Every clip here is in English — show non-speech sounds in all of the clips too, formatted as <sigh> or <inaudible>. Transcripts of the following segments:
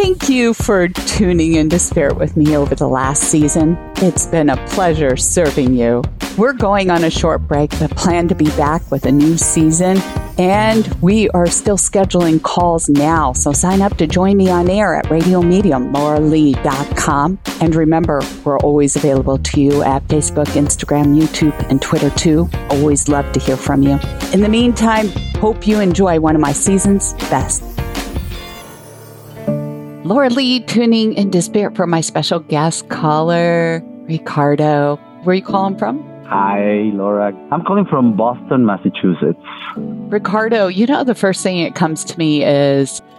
Thank you for tuning into Spirit with me over the last season. It's been a pleasure serving you. We're going on a short break, but plan to be back with a new season. And we are still scheduling calls now. So sign up to join me on air at radiomediumlauralee.com. And remember, we're always available to you at Facebook, Instagram, YouTube, and Twitter too. Always love to hear from you. In the meantime, hope you enjoy one of my season's best. Laura Lee tuning into Spirit for my special guest caller, Ricardo. Where are you calling from? Hi, Laura. I'm calling from Boston, Massachusetts. Ricardo, you know, the first thing that comes to me is <laughs>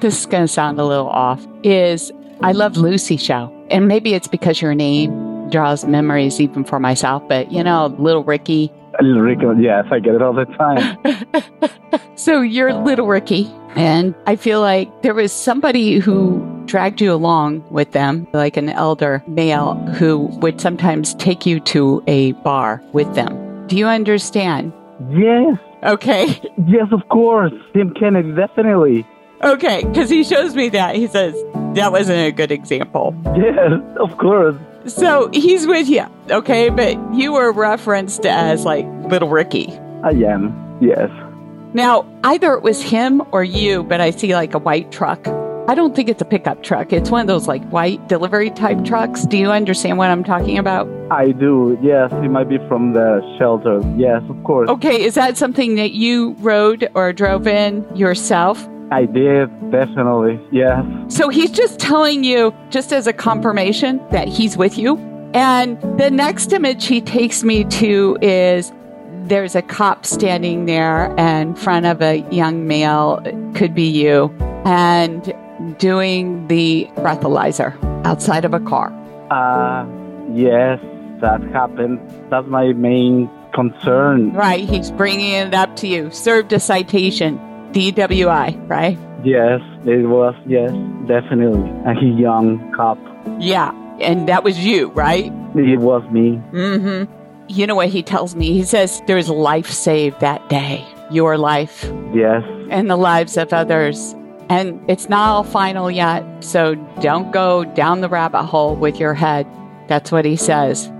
this is going to sound a little off is I love Lucy show. And maybe it's because your name draws memories even for myself, but you know, little Ricky. Little Ricky, yes, I get it all the time. <laughs> so you're little Ricky. And I feel like there was somebody who dragged you along with them, like an elder male who would sometimes take you to a bar with them. Do you understand? Yes. Okay. Yes, of course. Tim Kennedy, definitely. Okay, because he shows me that. He says, that wasn't a good example. Yes, of course. So he's with you, okay? But you were referenced as like little Ricky. I am, yes. Now, either it was him or you, but I see like a white truck. I don't think it's a pickup truck. It's one of those like white delivery type trucks. Do you understand what I'm talking about? I do, yes. It might be from the shelter. Yes, of course. Okay, is that something that you rode or drove in yourself? I did, definitely, yes. So he's just telling you, just as a confirmation, that he's with you. And the next image he takes me to is there's a cop standing there in front of a young male, could be you, and doing the breathalyzer outside of a car. Uh, yes, that happened. That's my main concern. Right, he's bringing it up to you. Served a citation, DWI, right? Yes, it was, yes, definitely. A young cop. Yeah, and that was you, right? It was me. Mm-hmm. You know what he tells me? He says there's life saved that day. Your life. Yes. And the lives of others. And it's not all final yet. So don't go down the rabbit hole with your head. That's what he says.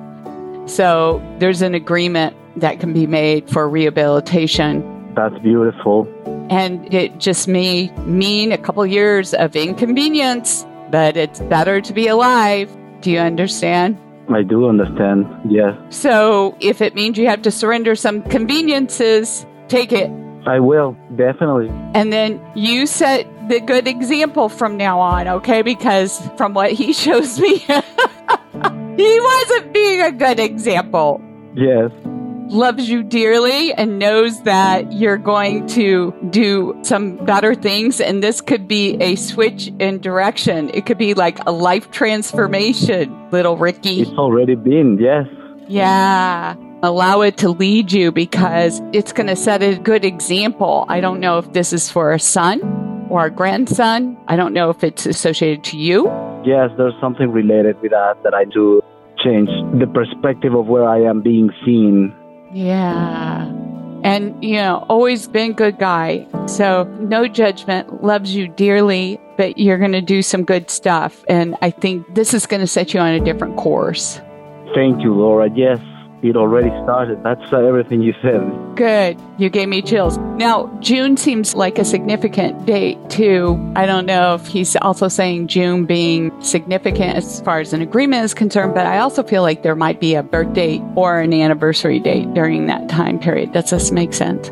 So there's an agreement that can be made for rehabilitation. That's beautiful. And it just may mean a couple years of inconvenience, but it's better to be alive. Do you understand? I do understand, yes. So if it means you have to surrender some conveniences, take it. I will, definitely. And then you set the good example from now on, okay? Because from what he <laughs> shows me, <laughs> he wasn't being a good example. Yes. Loves you dearly and knows that you're going to do some better things. And this could be a switch in direction. It could be like a life transformation, little Ricky. It's already been, yes. Yeah. Allow it to lead you because it's going to set a good example. I don't know if this is for a son or a grandson. I don't know if it's associated to you. Yes, there's something related with that that I do change the perspective of where I am being seen. Yeah. And, you know, always been good guy. So no judgment, loves you dearly, but you're going to do some good stuff. And I think this is going to set you on a different course. Thank you, Laura. Yes, it already started. That's uh, everything you said. Good. You gave me chills. Now, June seems like a significant date, too. I don't know if he's also saying June being significant as far as an agreement is concerned, but I also feel like there might be a birthday or an anniversary date during that time period. Does this make sense?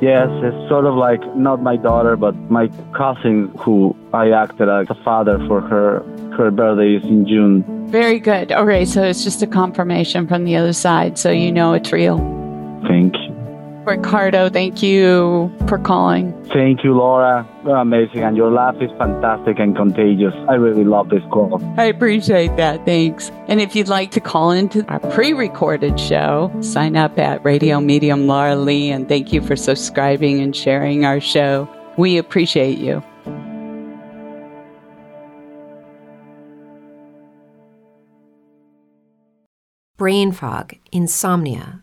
Yes, it's sort of like not my daughter, but my cousin who I acted as a father for her. Her birthday is in June. Very good. Okay, so it's just a confirmation from the other side, so you know it's real. Thank you. Ricardo, thank you for calling. Thank you, Laura. You're amazing, and your laugh is fantastic and contagious. I really love this call. I appreciate that. Thanks. And if you'd like to call into our pre recorded show, sign up at Radio Medium Laura Lee, and thank you for subscribing and sharing our show. We appreciate you. brain fog, insomnia,